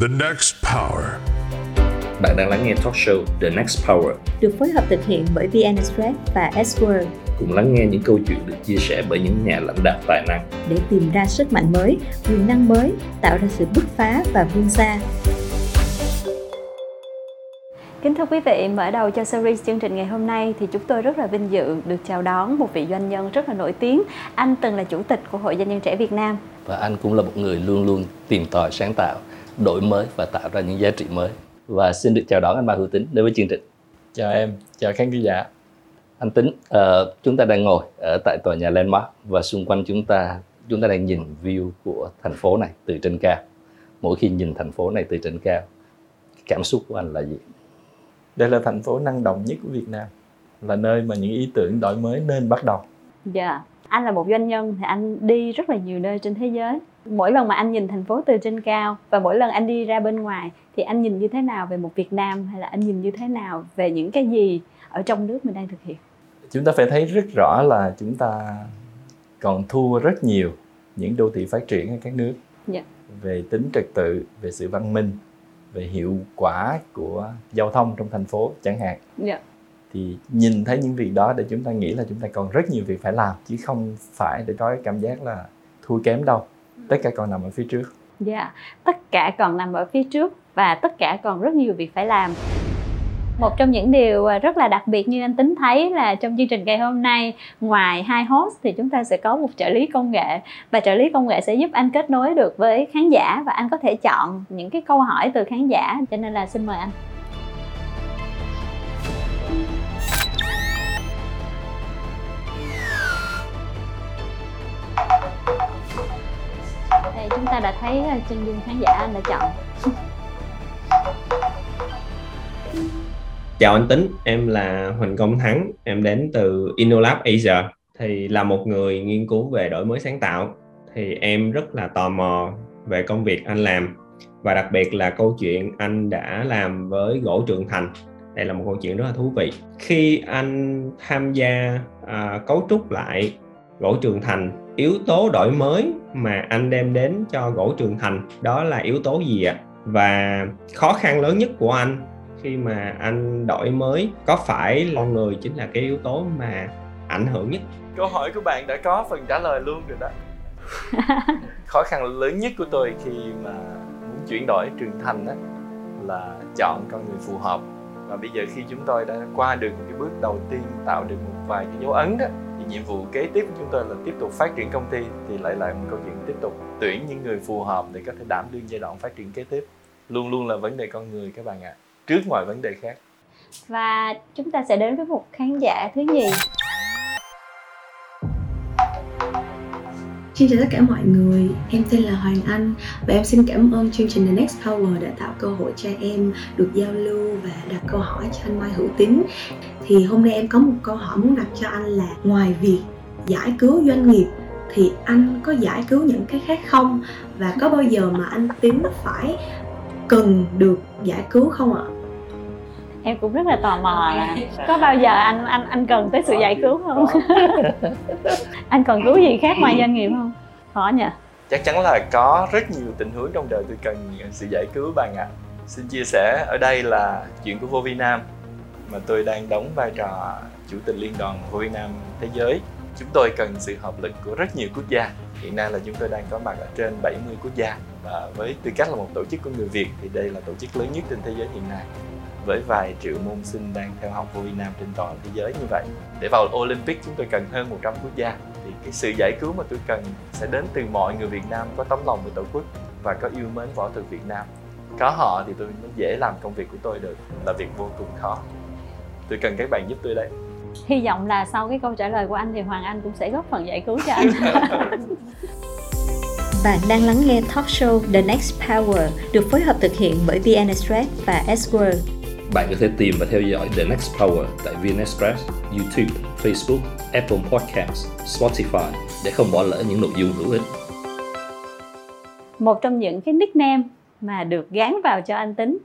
The Next Power. Bạn đang lắng nghe talk show The Next Power. được phối hợp thực hiện bởi VN Express và S-Word Cùng lắng nghe những câu chuyện được chia sẻ bởi những nhà lãnh đạo tài năng. để tìm ra sức mạnh mới, quyền năng mới, tạo ra sự bứt phá và vươn xa. Kính thưa quý vị, mở đầu cho series chương trình ngày hôm nay thì chúng tôi rất là vinh dự được chào đón một vị doanh nhân rất là nổi tiếng. Anh từng là chủ tịch của Hội Doanh nhân trẻ Việt Nam. Và anh cũng là một người luôn luôn tìm tòi sáng tạo, đổi mới và tạo ra những giá trị mới. Và xin được chào đón anh Ba Hữu Tính đến với chương trình. chào em chào khán giả Anh Tính, ờ, chúng ta đang ngồi ở tại tòa nhà Landmark và xung quanh chúng ta chúng ta đang nhìn view của thành phố này từ trên cao. Mỗi khi nhìn thành phố này từ trên cao, cảm xúc của anh là gì? đây là thành phố năng động nhất của Việt Nam là nơi mà những ý tưởng đổi mới nên bắt đầu Dạ, anh là một doanh nhân thì anh đi rất là nhiều nơi trên thế giới. Mỗi lần mà anh nhìn thành phố từ trên cao và mỗi lần anh đi ra bên ngoài thì anh nhìn như thế nào về một Việt Nam hay là anh nhìn như thế nào về những cái gì ở trong nước mình đang thực hiện? chúng ta phải thấy rất rõ là chúng ta còn thua rất nhiều những đô thị phát triển ở các nước Dạ. về tính trật tự về sự văn minh về hiệu quả của giao thông trong thành phố chẳng hạn Dạ. thì nhìn thấy những việc đó để chúng ta nghĩ là chúng ta còn rất nhiều việc phải làm chứ không phải để có cái cảm giác là thua kém đâu tất cả còn nằm ở phía trước Dạ, tất cả còn nằm ở phía trước và tất cả còn rất nhiều việc phải làm. Một trong những điều à, rất là đặc biệt như anh tính thấy là trong chương trình ngày hôm nay ngoài hai host thì chúng ta sẽ có một trợ lý công nghệ và trợ lý công nghệ sẽ giúp anh kết nối được với khán giả và anh có thể chọn những cái câu hỏi từ khán giả cho nên là xin mời anh. Đây chúng ta đã thấy ờ, chân dung khán giả anh đã chọn. Chào anh Tính, em là Huỳnh Công Thắng, em đến từ InnoLab Asia. Thì là một người nghiên cứu về đổi mới sáng tạo, thì em rất là tò mò về công việc anh làm và đặc biệt là câu chuyện anh đã làm với gỗ Trường Thành. Đây là một câu chuyện rất là thú vị. Khi anh tham gia à, cấu trúc lại gỗ Trường Thành, yếu tố đổi mới mà anh đem đến cho gỗ Trường Thành đó là yếu tố gì ạ? Và khó khăn lớn nhất của anh khi mà anh đổi mới có phải con người chính là cái yếu tố mà ảnh hưởng nhất? Câu hỏi của bạn đã có phần trả lời luôn rồi đó. Khó khăn lớn nhất của tôi khi mà muốn chuyển đổi trường thành đó là chọn con người phù hợp. Và bây giờ khi chúng tôi đã qua được cái bước đầu tiên tạo được một vài cái dấu ấn đó nhiệm vụ kế tiếp của chúng tôi là tiếp tục phát triển công ty, thì lại là một câu chuyện tiếp tục tuyển những người phù hợp để có thể đảm đương giai đoạn phát triển kế tiếp luôn luôn là vấn đề con người các bạn ạ, trước mọi vấn đề khác Và chúng ta sẽ đến với một khán giả thứ nhì. Xin chào tất cả mọi người, em tên là Hoàng Anh và em xin cảm ơn chương trình The Next Power đã tạo cơ hội cho em được giao lưu và đặt câu hỏi cho anh Mai Hữu Tín. Thì hôm nay em có một câu hỏi muốn đặt cho anh là ngoài việc giải cứu doanh nghiệp thì anh có giải cứu những cái khác không và có bao giờ mà anh Tín phải cần được giải cứu không ạ? Em cũng rất là tò mò là có bao giờ anh anh anh cần tới sự giải cứu không? anh còn cứu gì khác ngoài doanh nghiệp không? Khó nhỉ? chắc chắn là có rất nhiều tình huống trong đời tôi cần sự giải cứu bạn ạ xin chia sẻ ở đây là chuyện của vô vi nam mà tôi đang đóng vai trò chủ tịch liên đoàn vô vi nam thế giới chúng tôi cần sự hợp lực của rất nhiều quốc gia hiện nay là chúng tôi đang có mặt ở trên 70 quốc gia và với tư cách là một tổ chức của người Việt thì đây là tổ chức lớn nhất trên thế giới hiện nay với vài triệu môn sinh đang theo học vô vi nam trên toàn thế giới như vậy. Để vào Olympic chúng tôi cần hơn 100 quốc gia. Thì cái sự giải cứu mà tôi cần sẽ đến từ mọi người Việt Nam có tấm lòng về tổ quốc và có yêu mến võ thuật Việt Nam. Có họ thì tôi mới dễ làm công việc của tôi được là việc vô cùng khó. Tôi cần các bạn giúp tôi đấy Hy vọng là sau cái câu trả lời của anh thì Hoàng Anh cũng sẽ góp phần giải cứu cho anh. Bạn đang lắng nghe talk show The Next Power được phối hợp thực hiện bởi VN Express và S-Word. Bạn có thể tìm và theo dõi The Next Power tại VN Express, YouTube, Facebook, Apple Podcasts, Spotify để không bỏ lỡ những nội dung hữu ích. một trong những cái nickname mà được gán vào cho anh tính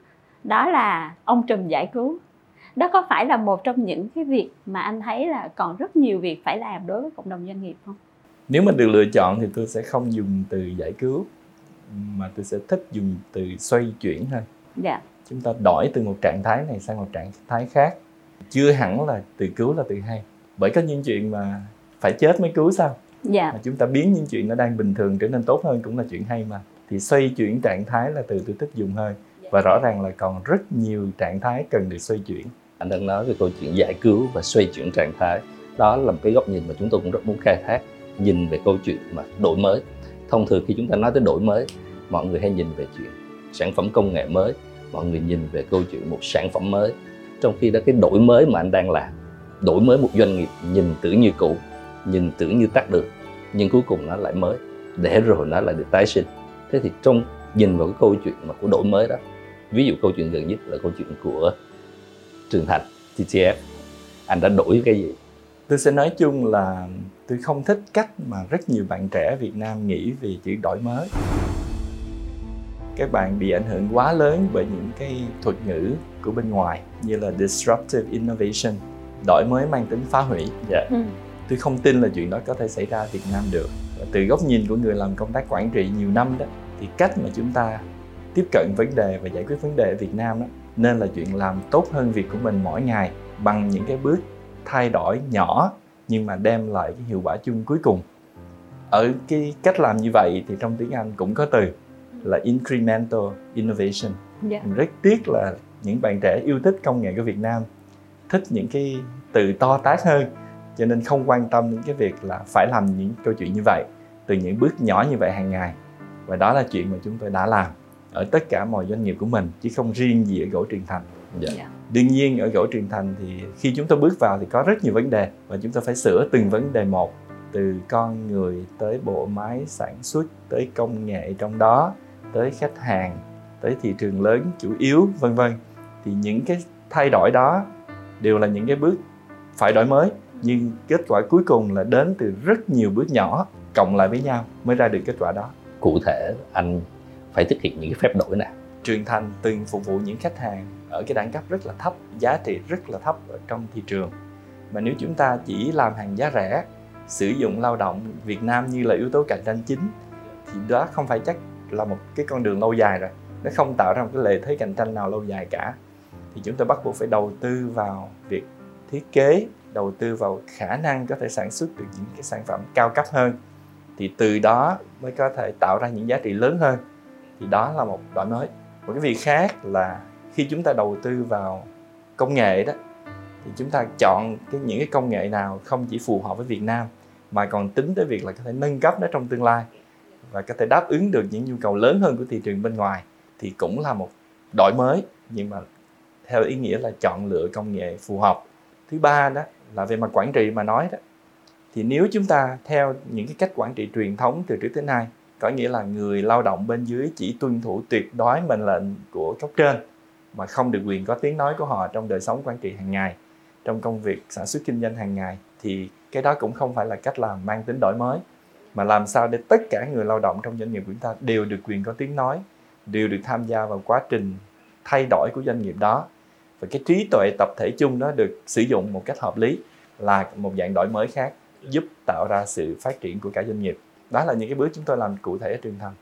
đó là ông trùm giải cứu. Đó có phải là một trong những cái việc mà anh thấy là còn rất nhiều việc phải làm đối với cộng đồng doanh nghiệp không? Nếu mà được lựa chọn thì tôi sẽ không dùng từ giải cứu mà tôi sẽ thích dùng từ xoay chuyển hơn dạ chúng ta đổi từ một trạng thái này sang một trạng thái khác. Chưa hẳn là từ cứu là từ hay. Bởi có những chuyện mà phải chết mới cứu sao? Dạ. Mà chúng ta biến những chuyện nó đang bình thường trở nên tốt hơn cũng là chuyện hay mà. Thì xoay chuyển trạng thái là từ tôi thích dùng hơn và rõ ràng là còn rất nhiều trạng thái cần được xoay chuyển. Anh đang nói về câu chuyện giải cứu và xoay chuyển trạng thái. Đó là một cái góc nhìn mà chúng tôi cũng rất muốn khai thác. Nhìn về câu chuyện mà đổi mới. Thông thường khi chúng ta nói tới đổi mới mọi người hay nhìn về chuyện sản phẩm công nghệ mới mọi người nhìn về câu chuyện một sản phẩm mới. Trong khi đó, cái đổi mới mà anh đang làm, đổi mới một doanh nghiệp, nhìn tưởng như cũ, nhìn tưởng như tắt được, nhưng cuối cùng nó lại mới. Để rồi nó lại được tái sinh. Thế thì trong, nhìn vào cái câu chuyện mà của đổi mới đó, ví dụ câu chuyện gần nhất là câu chuyện của Trường Thành TTF anh đã đổi cái gì? Tôi sẽ nói chung là tôi không thích cách mà rất nhiều bạn trẻ Việt Nam nghĩ về chữ đổi mới các bạn bị ảnh hưởng quá lớn bởi những cái thuật ngữ của bên ngoài như là disruptive innovation đổi mới mang tính phá hủy. Dạ. Ừ. tôi không tin là chuyện đó có thể xảy ra ở Việt Nam được. Và từ góc nhìn của người làm công tác quản trị nhiều năm đó thì cách mà chúng ta tiếp cận vấn đề và giải quyết vấn đề ở Việt Nam đó nên là chuyện làm tốt hơn việc của mình mỗi ngày bằng những cái bước thay đổi nhỏ nhưng mà đem lại cái hiệu quả chung cuối cùng. Ở cái cách làm như vậy thì trong tiếng Anh cũng có từ là incremental innovation. Dạ. Mình rất tiếc là những bạn trẻ yêu thích công nghệ của Việt Nam thích những cái từ to tát hơn cho nên không quan tâm đến cái việc là phải làm những câu chuyện như vậy từ những bước nhỏ như vậy hàng ngày. Và đó là chuyện mà chúng tôi đã làm ở tất cả mọi doanh nghiệp của mình chứ không riêng gì ở gỗ truyền thành. Dạ. Dạ. đương nhiên ở gỗ truyền thành thì khi chúng tôi bước vào thì có rất nhiều vấn đề và chúng tôi phải sửa từng vấn đề một từ con người tới bộ máy sản xuất tới công nghệ trong đó tới khách hàng tới thị trường lớn chủ yếu vân vân. Thì những cái thay đổi đó đều là những cái bước phải đổi mới. Nhưng kết quả cuối cùng là đến từ rất nhiều bước nhỏ cộng lại với nhau mới ra được kết quả đó. Cụ thể anh phải thực hiện những cái phép đổi nào truyền thành từng phục vụ những khách hàng ở cái đẳng cấp rất là thấp giá trị rất là thấp ở trong thị trường. Mà nếu chúng ta chỉ làm hàng giá rẻ sử dụng lao động Việt Nam như là yếu tố cạnh tranh chính thì đó không phải chắc là một cái con đường lâu dài rồi. Nó không tạo ra một cái lợi thế cạnh tranh nào lâu dài cả. Thì chúng ta bắt buộc phải đầu tư vào việc thiết kế, đầu tư vào khả năng có thể sản xuất được những cái sản phẩm cao cấp hơn. Thì từ đó mới có thể tạo ra những giá trị lớn hơn. Thì đó là một đổi mới một cái việc khác là khi chúng ta đầu tư vào công nghệ đó, thì chúng ta chọn cái những cái công nghệ nào không chỉ phù hợp với Việt Nam, mà còn tính tới việc là có thể nâng cấp nó trong tương lai và có thể đáp ứng được những nhu cầu lớn hơn của thị trường bên ngoài thì cũng là một đổi mới. Nhưng mà theo ý nghĩa là chọn lựa công nghệ phù hợp. Thứ ba đó là về mặt quản trị mà nói đó, thì nếu chúng ta theo những cái cách quản trị truyền thống từ trước tới nay, có nghĩa là người lao động bên dưới chỉ tuân thủ tuyệt đối mệnh lệnh của cấp trên mà không được quyền có tiếng nói của họ trong đời sống quản trị hàng ngày, trong công việc sản xuất kinh doanh hàng ngày, thì cái đó cũng không phải là cách làm mang tính đổi mới mà làm sao để tất cả người lao động trong doanh nghiệp của chúng ta đều được quyền có tiếng nói, đều được tham gia vào quá trình thay đổi của doanh nghiệp đó. Và cái trí tuệ tập thể chung đó được sử dụng một cách hợp lý là một dạng đổi mới khác giúp tạo ra sự phát triển của cả doanh nghiệp. Đó là những cái bước chúng tôi làm cụ thể ở trường thành.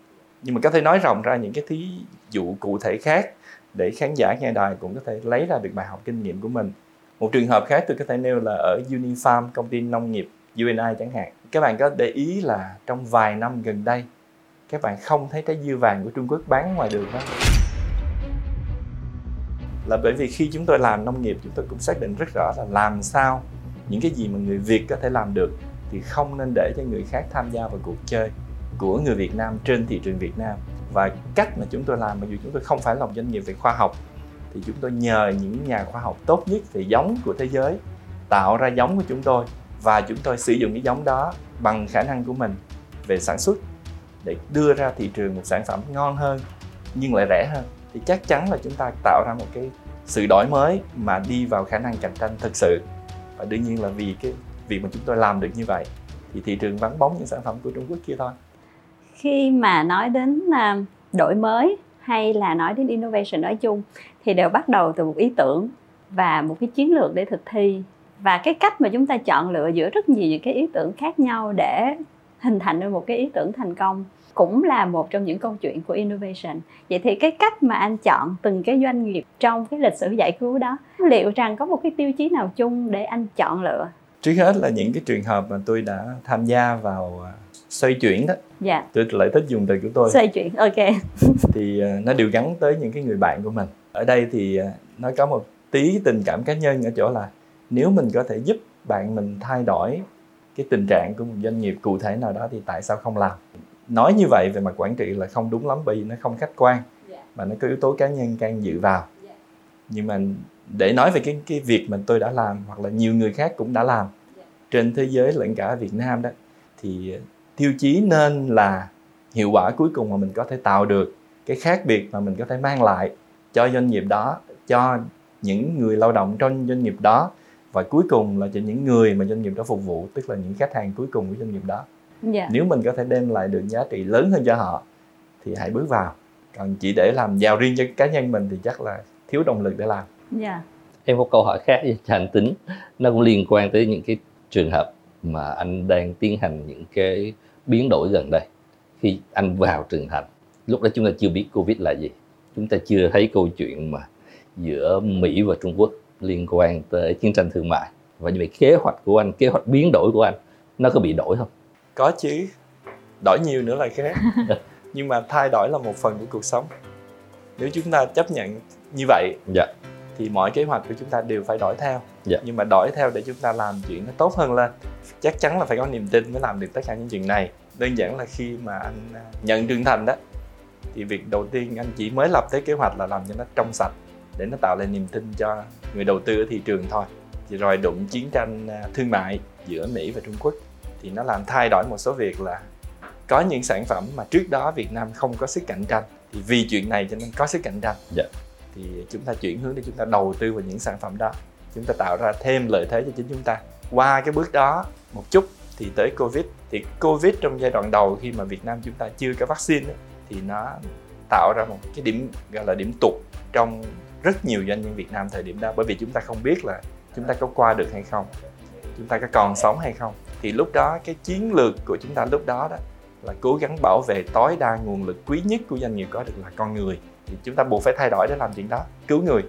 Nhưng mà có thể nói rộng ra những cái thí dụ cụ thể khác để khán giả nghe đài cũng có thể lấy ra được bài học kinh nghiệm của mình. Một trường hợp khác tôi có thể nêu là ở Unifarm, công ty nông nghiệp UNI chẳng hạn các bạn có để ý là trong vài năm gần đây, các bạn không thấy trái dưa vàng của Trung Quốc bán ngoài đường đó. Là bởi vì khi chúng tôi làm nông nghiệp, chúng tôi cũng xác định rất rõ là làm sao những cái gì mà người Việt có thể làm được thì không nên để cho người khác tham gia vào cuộc chơi của người Việt Nam trên thị trường Việt Nam. Và cách mà chúng tôi làm, mặc dù chúng tôi không phải là một doanh nghiệp về khoa học, thì chúng tôi nhờ những nhà khoa học tốt nhất về giống của thế giới tạo ra giống của chúng tôi và chúng tôi sử dụng cái giống đó bằng khả năng của mình về sản xuất để đưa ra thị trường một sản phẩm ngon hơn nhưng lại rẻ hơn. Thì chắc chắn là chúng ta tạo ra một cái sự đổi mới mà đi vào khả năng cạnh tranh thực sự. Và đương nhiên là vì cái việc mà chúng tôi làm được như vậy, thì thị trường vắng bóng những sản phẩm của Trung Quốc kia thôi. Khi mà nói đến à, đổi mới hay là nói đến innovation nói chung, thì đều bắt đầu từ một ý tưởng và một cái chiến lược để thực thi và cái cách mà chúng ta chọn lựa giữa rất nhiều những cái ý tưởng khác nhau để hình thành nên một cái ý tưởng thành công cũng là một trong những câu chuyện của innovation. Vậy thì cái cách mà anh chọn từng cái doanh nghiệp trong cái lịch sử giải cứu đó liệu rằng có một cái tiêu chí nào chung để anh chọn lựa? Trước hết là những cái trường hợp mà tôi đã tham gia vào à, xoay chuyển đó. Dạ. Tôi lại thích dùng từ của tôi. Xoay chuyển ok. Thì à, nó đều gắn tới những cái người bạn của mình. Ở đây thì à, nó có một tí tình cảm cá nhân ở chỗ là nếu mình có thể giúp bạn mình thay đổi cái tình trạng của một doanh nghiệp cụ thể nào đó thì tại sao không làm? Nói như vậy về mặt quản trị là không đúng lắm bởi vì nó không khách quan mà nó có yếu tố cá nhân can dự vào. Nhưng mà để nói về cái cái việc mà tôi đã làm hoặc là nhiều người khác cũng đã làm trên thế giới lẫn cả Việt Nam đó thì tiêu chí nên là hiệu quả cuối cùng mà mình có thể tạo được cái khác biệt mà mình có thể mang lại cho doanh nghiệp đó cho những người lao động trong doanh nghiệp đó và cuối cùng là cho những người mà doanh nghiệp đó phục vụ tức là những khách hàng cuối cùng của doanh nghiệp đó. Dạ. Nếu mình có thể đem lại được giá trị lớn hơn cho họ thì hãy bước vào. Còn chỉ để làm giàu riêng cho cá nhân mình thì chắc là thiếu động lực để làm. Dạ. Em có câu hỏi khác cho anh tính. Nó cũng liên quan tới những cái trường hợp mà anh đang tiến hành những cái biến đổi gần đây. Khi anh vào trưởng thành lúc đó chúng ta chưa biết covid là gì. Chúng ta chưa thấy câu chuyện mà giữa mỹ và trung quốc liên quan tới chiến tranh thương mại. Và như vậy kế hoạch của anh kế hoạch biến đổi của anh nó có bị đổi không? Có chứ. Đổi nhiều nữa là khác. Nhưng mà thay đổi là một phần của cuộc sống. Nếu chúng ta chấp nhận như vậy dạ. thì mọi kế hoạch của chúng ta đều phải đổi theo. Dạ. nhưng mà đổi theo để chúng ta làm chuyện nó tốt hơn lên chắc chắn là phải có niềm tin mới làm được tất cả những chuyện này. Đơn giản là khi mà anh à, nhận trưởng thành đó thì việc đầu tiên anh chỉ mới lập tới kế hoạch là làm cho nó trong sạch để nó tạo lại niềm tin cho người đầu tư ở thị trường thôi. Thì rồi đụng chiến tranh à, thương mại giữa Mỹ và Trung Quốc thì nó làm thay đổi một số việc là có những sản phẩm mà trước đó Việt Nam không có sức cạnh tranh. Thì vì chuyện này cho nên có sức cạnh tranh. Dạ. thì chúng ta chuyển hướng để chúng ta đầu tư vào những sản phẩm đó. Chúng ta tạo ra thêm lợi thế cho chính chúng ta. Qua cái bước đó một chút thì tới covid. Thì covid trong giai đoạn đầu khi mà Việt Nam chúng ta chưa có vaccine thì nó tạo ra một cái điểm gọi là điểm tụt trong rất nhiều doanh nhân Việt Nam thời điểm đó, bởi vì chúng ta không biết là chúng ta có qua được hay không, chúng ta có còn sống hay không. Thì lúc đó, cái chiến lược của chúng ta lúc đó đó là cố gắng bảo vệ tối đa nguồn lực quý nhất của doanh nghiệp có được là con người. Thì chúng ta buộc phải thay đổi để làm chuyện đó, cứu người.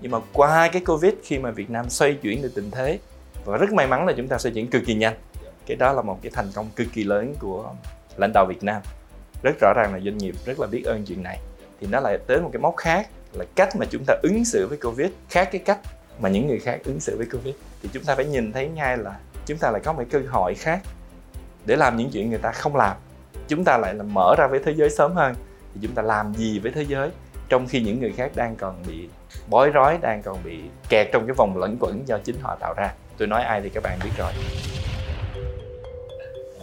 Nhưng mà qua cái covid, khi mà Việt Nam xoay chuyển được tình thế, và rất may mắn là chúng ta xoay chuyển cực kỳ nhanh. Cái đó là một cái thành công cực kỳ lớn của lãnh đạo Việt Nam. Rất rõ ràng là doanh nghiệp rất là biết ơn chuyện này. Thì nó lại tới một cái mốc khác là cách mà chúng ta ứng xử với covid khác cái cách mà những người khác ứng xử với covid. Thì chúng ta phải nhìn thấy ngay là chúng ta lại có một cơ hội khác để làm những chuyện người ta không làm. Chúng ta lại là mở ra với thế giới sớm hơn. Thì chúng ta làm gì với thế giới trong khi những người khác đang còn bị bối rối, đang còn bị kẹt trong cái vòng lẫn quẩn do chính họ tạo ra? Tôi nói ai thì các bạn biết rồi.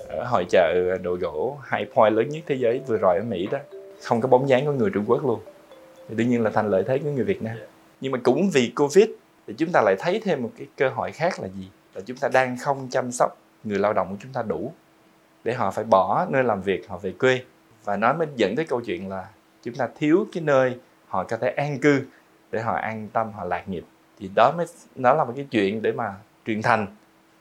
Ở hội chợ đồ gỗ High Point lớn nhất thế giới vừa rồi ở Mỹ đó, không có bóng dáng của người Trung Quốc luôn thì đương nhiên là thành lợi thế của người Việt Nam. Nhưng mà cũng vì Covid thì chúng ta lại thấy thêm một cái cơ hội khác là gì? Là chúng ta đang không chăm sóc người lao động của chúng ta đủ để họ phải bỏ nơi làm việc họ về quê. Và nó mới dẫn tới câu chuyện là chúng ta thiếu cái nơi họ có thể an cư để họ an tâm họ lạc nghiệp. Thì đó mới nó là một cái chuyện để mà truyền thành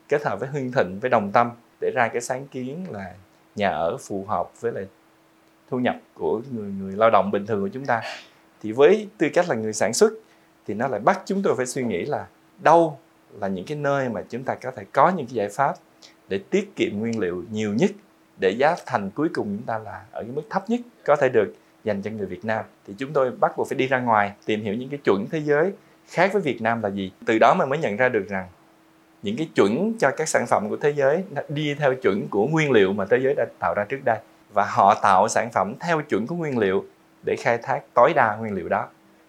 kết hợp với hưng thịnh với đồng tâm để ra cái sáng kiến là nhà ở phù hợp với lại thu nhập của người người lao động bình thường của chúng ta thì với tư cách là người sản xuất, thì nó lại bắt chúng tôi phải suy nghĩ là đâu là những cái nơi mà chúng ta có thể có những cái giải pháp để tiết kiệm nguyên liệu nhiều nhất, để giá thành cuối cùng chúng ta là ở cái mức thấp nhất có thể được dành cho người Việt Nam. Thì chúng tôi bắt buộc phải đi ra ngoài tìm hiểu những cái chuẩn thế giới khác với Việt Nam là gì. Từ đó mà mới nhận ra được rằng những cái chuẩn cho các sản phẩm của thế giới đi theo chuẩn của nguyên liệu mà thế giới đã tạo ra trước đây. Và họ tạo sản phẩm theo chuẩn của nguyên liệu để khai thác tối đa nguyên liệu đó.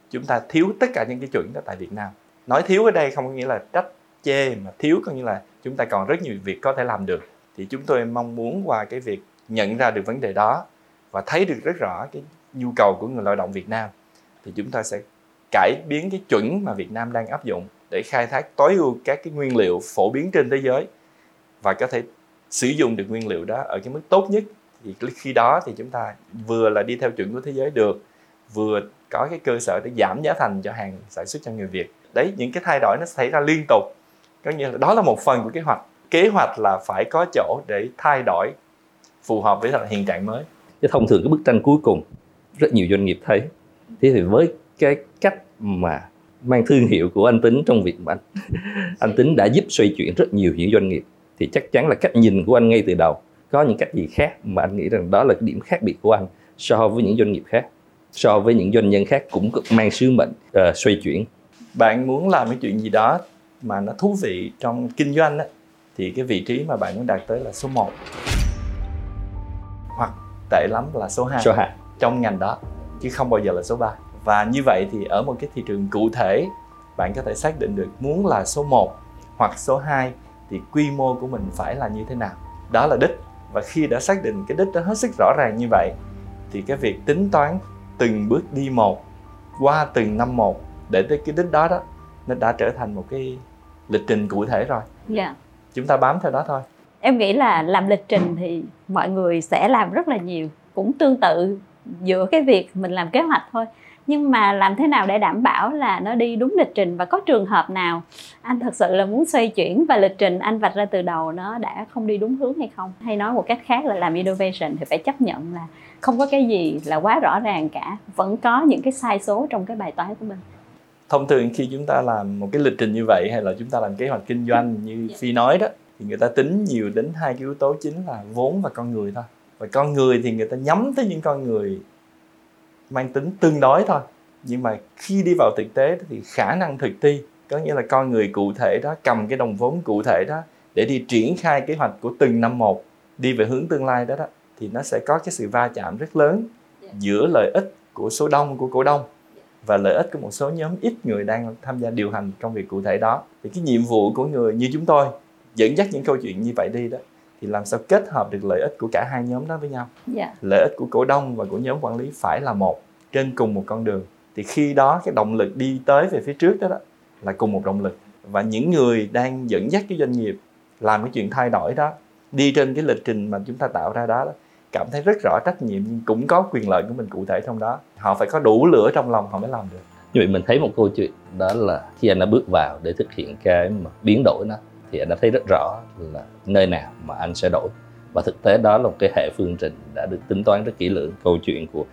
Chúng ta thiếu tất cả những cái chuẩn đó tại Việt Nam. Nói thiếu ở đây không có nghĩa là trách chê, mà thiếu có nghĩa là chúng ta còn rất nhiều việc có thể làm được. Thì chúng tôi mong muốn qua cái việc nhận ra được vấn đề đó và thấy được rất rõ cái nhu cầu của người lao động Việt Nam, thì chúng ta sẽ cải biến cái chuẩn mà Việt Nam đang áp dụng để khai thác tối ưu các cái nguyên liệu phổ biến trên thế giới và có thể sử dụng được nguyên liệu đó ở cái mức tốt nhất thì khi đó thì chúng ta vừa là đi theo chuẩn của thế giới được vừa có cái cơ sở để giảm giá thành cho hàng sản xuất cho người Việt. Đấy những cái thay đổi nó xảy ra liên tục. Có nghĩa là đó là một phần của kế hoạch. Kế hoạch là phải có chỗ để thay đổi phù hợp với hiện trạng mới. Cái thông thường cái bức tranh cuối cùng rất nhiều doanh nghiệp thấy. Thế thì với cái cách mà mang thương hiệu của anh tính trong việc mà anh, anh tính đã giúp xoay chuyển rất nhiều những doanh nghiệp thì chắc chắn là cách nhìn của anh ngay từ đầu có những cách gì khác mà anh nghĩ rằng đó là cái điểm khác biệt của anh so với những doanh nghiệp khác? So với những doanh nhân khác cũng mang sứ mệnh uh, xoay chuyển. Bạn muốn làm cái chuyện gì đó mà nó thú vị trong kinh doanh á thì cái vị trí mà bạn muốn đạt tới là số 1 hoặc tệ lắm là số 2 số 2 trong ngành đó chứ không bao giờ là số 3 và như vậy thì ở một cái thị trường cụ thể bạn có thể xác định được muốn là số 1 hoặc số 2 thì quy mô của mình phải là như thế nào. Đó là đích và khi đã xác định cái đích đó hết sức rõ ràng như vậy thì cái việc tính toán từng bước đi một qua từng năm một để tới cái đích đó đó nó đã trở thành một cái lịch trình cụ thể rồi. Dạ. Yeah. chúng ta bám theo đó thôi. Em nghĩ là làm lịch trình thì mọi người sẽ làm rất là nhiều cũng tương tự giữa cái việc mình làm kế hoạch thôi nhưng mà làm thế nào để đảm bảo là nó đi đúng lịch trình và có trường hợp nào anh thật sự là muốn xoay chuyển và lịch trình anh vạch ra từ đầu nó đã không đi đúng hướng hay không? Hay nói một cách khác là làm innovation thì phải chấp nhận là không có cái gì là quá rõ ràng cả vẫn có những cái sai số trong cái bài toán của mình. Thông thường khi chúng ta làm một cái lịch trình như vậy hay là chúng ta làm kế hoạch kinh doanh như phi nói đó thì người ta tính nhiều đến hai cái yếu tố chính là vốn và con người thôi. Và con người thì người ta nhắm tới những con người mang tính tương đối thôi. Nhưng mà khi đi vào thực tế thì khả năng thực thi có nghĩa là con người cụ thể đó cầm cái đồng vốn cụ thể đó để đi triển khai kế hoạch của từng năm một đi về hướng tương lai đó đó thì nó sẽ có cái sự va chạm rất lớn giữa lợi ích của số đông của cổ đông và lợi ích của một số nhóm ít người đang tham gia điều hành trong việc cụ thể đó. Thì cái nhiệm vụ của người như chúng tôi dẫn dắt những câu chuyện như vậy đi đó thì làm sao kết hợp được lợi ích của cả hai nhóm đó với nhau yeah. Dạ. lợi ích của cổ đông và của nhóm quản lý phải là một trên cùng một con đường thì khi đó cái động lực đi tới về phía trước đó, đó là cùng một động lực và những người đang dẫn dắt cái doanh nghiệp làm cái chuyện thay đổi đó đi trên cái lịch trình mà chúng ta tạo ra đó, đó cảm thấy rất rõ trách nhiệm nhưng cũng có quyền lợi của mình cụ thể trong đó họ phải có đủ lửa trong lòng họ mới làm được như vậy mình thấy một câu chuyện đó là khi anh đã bước vào để thực hiện cái mà biến đổi nó thì anh đã thấy rất rõ là nơi nào mà anh sẽ đổi. Và thực tế đó là một cái hệ phương trình đã được tính toán rất kỹ lưỡng. Câu chuyện của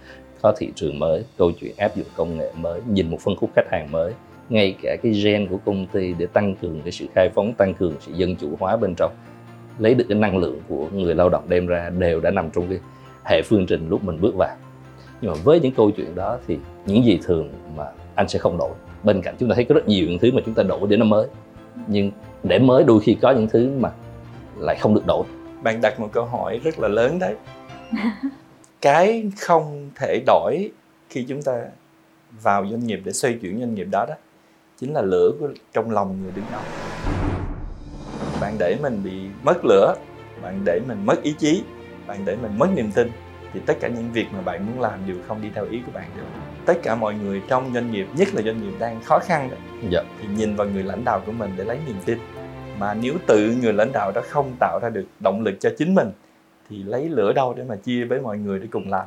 có thị trường mới, câu chuyện áp dụng công nghệ mới, nhìn một phân khúc khách hàng mới. Ngay cả cái gen của công ty để tăng cường cái sự khai phóng, tăng cường sự dân chủ hóa bên trong, lấy được cái năng lượng của người lao động đem ra đều đã nằm trong cái hệ phương trình lúc mình bước vào. Nhưng mà với những câu chuyện đó thì những gì thường mà anh sẽ không đổi. Bên cạnh chúng ta thấy có rất nhiều những thứ mà chúng ta đổi để nó mới. Nhưng để mới đôi khi có những thứ mà lại không được đổi. Bạn đặt một câu hỏi rất là lớn đấy. Cái không thể đổi khi chúng ta vào doanh nghiệp để xoay chuyển doanh nghiệp đó đó chính là lửa của trong lòng người đứng đầu. Bạn để mình bị mất lửa bạn để mình mất ý chí bạn để mình mất niềm tin thì tất cả những việc mà bạn muốn làm đều không đi theo ý của bạn được. Tất cả mọi người trong doanh nghiệp nhất là doanh nghiệp đang khó khăn đó, dạ. thì nhìn vào người lãnh đạo của mình để lấy niềm tin mà nếu tự người lãnh đạo đó không tạo ra được động lực cho chính mình thì lấy lửa đâu để mà chia với mọi người để cùng làm.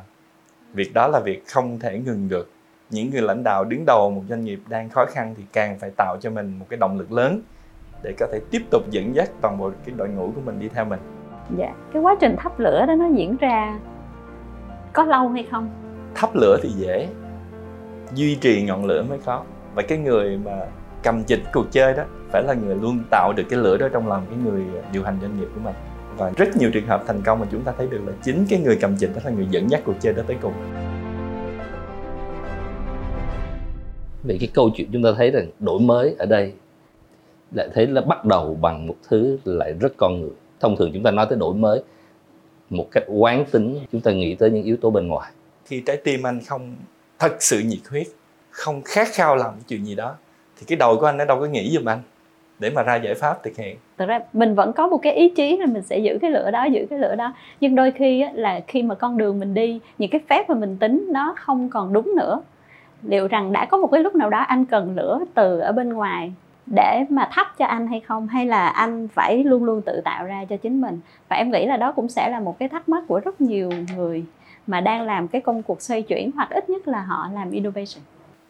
Việc đó là việc không thể ngừng được. Những người lãnh đạo đứng đầu một doanh nghiệp đang khó khăn thì càng phải tạo cho mình một cái động lực lớn để có thể tiếp tục dẫn dắt toàn bộ cái đội ngũ của mình đi theo mình. Dạ cái quá trình thắp lửa đó nó diễn ra có lâu hay không? Thắp lửa thì dễ duy trì ngọn lửa mới khó và cái người mà cầm chịch cuộc chơi đó phải là người luôn tạo được cái lửa đó trong lòng cái người điều hành doanh nghiệp của mình. Và rất nhiều trường hợp thành công mà chúng ta thấy được là chính cái người cầm chịch đó là người dẫn dắt cuộc chơi đó tới cùng. Về cái câu chuyện chúng ta thấy rằng đổi mới ở đây lại thấy là bắt đầu bằng một thứ lại rất con người. Thông thường chúng ta nói tới đổi mới một cách quán tính chúng ta nghĩ tới những yếu tố bên ngoài. Khi trái tim anh không thật sự nhiệt huyết không khát khao làm cái chuyện gì đó thì cái đầu của anh nó đâu có nghĩ giùm anh. Để mà ra giải pháp thực hiện. Thực ra mình vẫn có một cái ý chí là mình sẽ giữ cái lửa đó giữ cái lửa đó. Nhưng đôi khi á, là khi mà con đường mình đi những cái phép mà mình tính nó không còn đúng nữa. Liệu rằng đã có một cái lúc nào đó anh cần lửa từ ở bên ngoài để mà thắp cho anh hay không? Hay là anh phải luôn luôn tự tạo ra cho chính mình? Và em nghĩ là đó cũng sẽ là một cái thắc mắc của rất nhiều người mà đang làm cái công cuộc xoay chuyển hoặc ít nhất là họ làm innovation.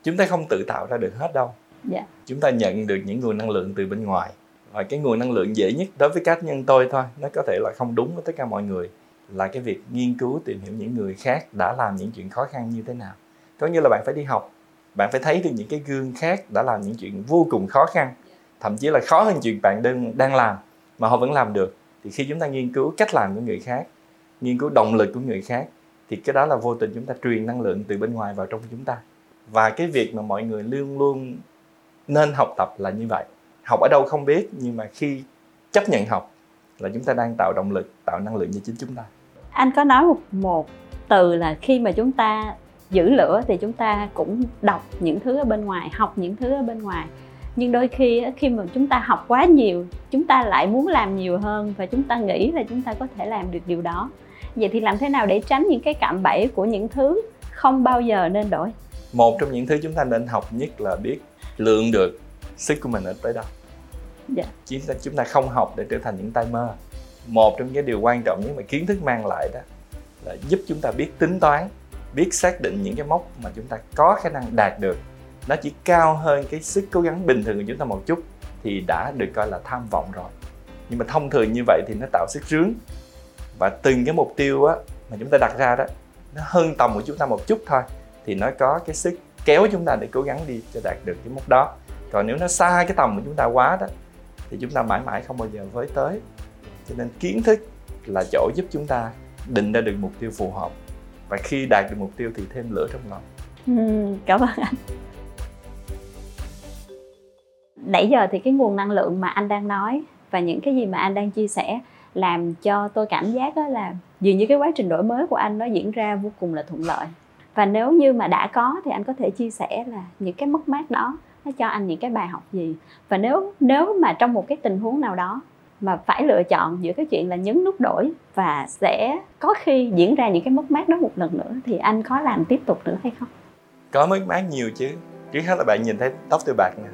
Chúng ta không tự tạo ra được hết đâu yeah. Chúng ta nhận được những nguồn năng lượng từ bên ngoài. Và cái nguồn năng lượng dễ nhất đối với cá nhân tôi thôi, nó có thể là không đúng với tất cả mọi người, là cái việc nghiên cứu, tìm hiểu những người khác đã làm những chuyện khó khăn như thế nào. Có như là bạn phải đi học, bạn phải thấy được những cái gương khác đã làm những chuyện vô cùng khó khăn, thậm chí là khó hơn chuyện bạn đang đang làm, mà họ vẫn làm được. Thì khi chúng ta nghiên cứu cách làm của người khác, nghiên cứu động lực của người khác, thì cái đó là vô tình chúng ta truyền năng lượng từ bên ngoài vào trong chúng ta. Và cái việc mà mọi người luôn luôn nên học tập là như vậy. Học ở đâu không biết nhưng mà khi chấp nhận học là chúng ta đang tạo động lực tạo năng lượng cho chính chúng ta. Anh có nói một một từ là khi mà chúng ta giữ lửa thì chúng ta cũng đọc những thứ ở bên ngoài học những thứ ở bên ngoài. Nhưng đôi khi khi mà chúng ta học quá nhiều chúng ta lại muốn làm nhiều hơn và chúng ta nghĩ là chúng ta có thể làm được điều đó. Vậy thì làm thế nào để tránh những cái cạm bẫy của những thứ không bao giờ nên đổi? Một trong những thứ chúng ta nên học nhất là biết lượng được sức của mình ở tới đâu. Dạ. chỉ là chúng ta không học để trở thành những tay mơ. Một trong những điều quan trọng nhất mà kiến thức mang lại đó là giúp chúng ta biết tính toán biết xác định những cái mốc mà chúng ta có khả năng đạt được. Nó chỉ cao hơn cái sức cố gắng bình thường của chúng ta một chút thì đã được coi là tham vọng rồi. Nhưng mà thông thường như vậy thì nó tạo sức rướng. Và từng cái mục tiêu á mà chúng ta đặt ra đó nó hơn tầm của chúng ta một chút thôi thì nó có cái sức kéo chúng ta để cố gắng đi cho đạt được cái mốc đó. Còn nếu nó xa cái tầm của chúng ta quá đó thì chúng ta mãi mãi không bao giờ với tới. Cho nên kiến thức là chỗ giúp chúng ta định ra được mục tiêu phù hợp. Và khi đạt được mục tiêu thì thêm lửa trong lòng. Ừ, cảm ơn anh. Nãy giờ thì cái nguồn năng lượng mà anh đang nói và những cái gì mà anh đang chia sẻ làm cho tôi cảm giác đó là dường như cái quá trình đổi mới của anh nó diễn ra vô cùng là thuận lợi và nếu như mà đã có thì anh có thể chia sẻ là những cái mất mát đó nó cho anh những cái bài học gì. Và nếu nếu mà trong một cái tình huống nào đó mà phải lựa chọn giữa cái chuyện là nhấn nút đổi và sẽ có khi diễn ra những cái mất mát đó một lần nữa thì anh có làm tiếp tục nữa hay không? Có mất mát nhiều chứ. Trước hết là bạn nhìn thấy tóc tôi bạc nè.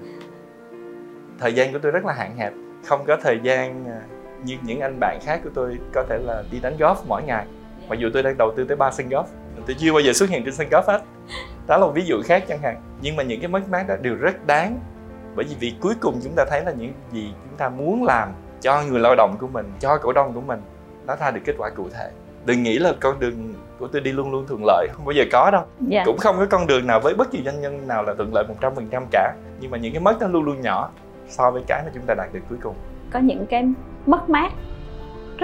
Thời gian của tôi rất là hạn hẹp. Không có thời gian à, như những anh bạn khác của tôi có thể là đi đánh golf mỗi ngày mặc dù tôi đang đầu tư tới ba sân golf tôi chưa bao giờ xuất hiện trên sân golf hết. Đó là một ví dụ khác chẳng hạn. Nhưng mà những cái mất mát đó đều rất đáng. Bởi vì vì cuối cùng chúng ta thấy là những gì chúng ta muốn làm cho người lao động của mình cho cổ đông của mình nó ra được kết quả cụ thể. Đừng nghĩ là con đường của tôi đi luôn luôn thuận lợi không bao giờ có đâu. Yeah. Dạ. cũng không có con đường nào với bất kỳ doanh nhân nào là thuận lợi một trăm phần trăm cả. Nhưng mà những cái mất nó luôn luôn nhỏ so với cái mà chúng ta đạt được cuối cùng. Có những cái mất mát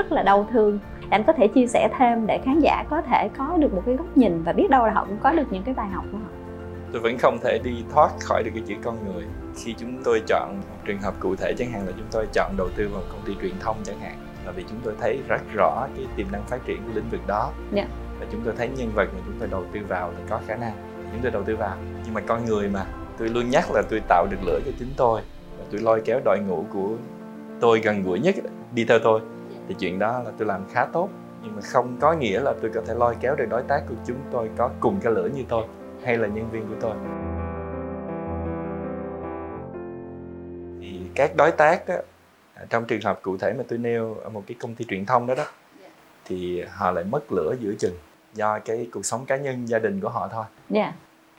rất là đau thương. Anh có thể chia sẻ thêm để khán giả có thể có được một cái góc nhìn và biết đâu là họ cũng có được những cái bài học của họ tôi vẫn không thể đi thoát khỏi được cái chữ con người. Khi chúng tôi chọn một trường hợp cụ thể chẳng hạn là chúng tôi chọn đầu tư vào công ty truyền thông chẳng hạn là vì chúng tôi thấy rất rõ cái tiềm năng phát triển của lĩnh vực đó. Yeah. Dạ. và chúng tôi thấy nhân vật mà chúng tôi đầu tư vào là có khả năng chúng tôi đầu tư vào. Nhưng mà con người mà tôi luôn nhắc là tôi tạo được lửa cho chính tôi. Và tôi lôi kéo đội ngũ của tôi gần gũi nhất đi theo tôi thì chuyện đó là tôi làm khá tốt nhưng mà không có nghĩa là tôi có thể lôi kéo được đối tác của chúng tôi có cùng cái lửa như tôi hay là nhân viên của tôi thì các đối tác đó, trong trường hợp cụ thể mà tôi nêu ở một cái công ty truyền thông đó đó thì họ lại mất lửa giữa chừng do cái cuộc sống cá nhân gia đình của họ thôi yeah. Dạ.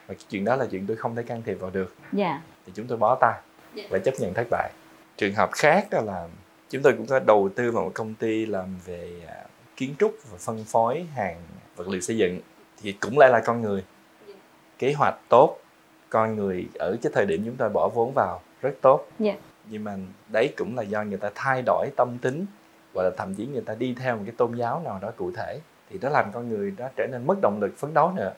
và chuyện đó là chuyện tôi không thể can thiệp vào được yeah. Dạ. thì chúng tôi bó tay yeah. và chấp nhận thất bại trường hợp khác đó là chúng tôi cũng có đầu tư vào một công ty làm về à, kiến trúc và phân phối hàng vật liệu xây dựng thì cũng lại là con người kế hoạch tốt con người ở cái thời điểm chúng tôi bỏ vốn vào rất tốt yeah. Dạ. nhưng mà đấy cũng là do người ta thay đổi tâm tính và là thậm chí người ta đi theo một cái tôn giáo nào đó cụ thể thì nó làm con người đó trở nên mất động lực phấn đấu nữa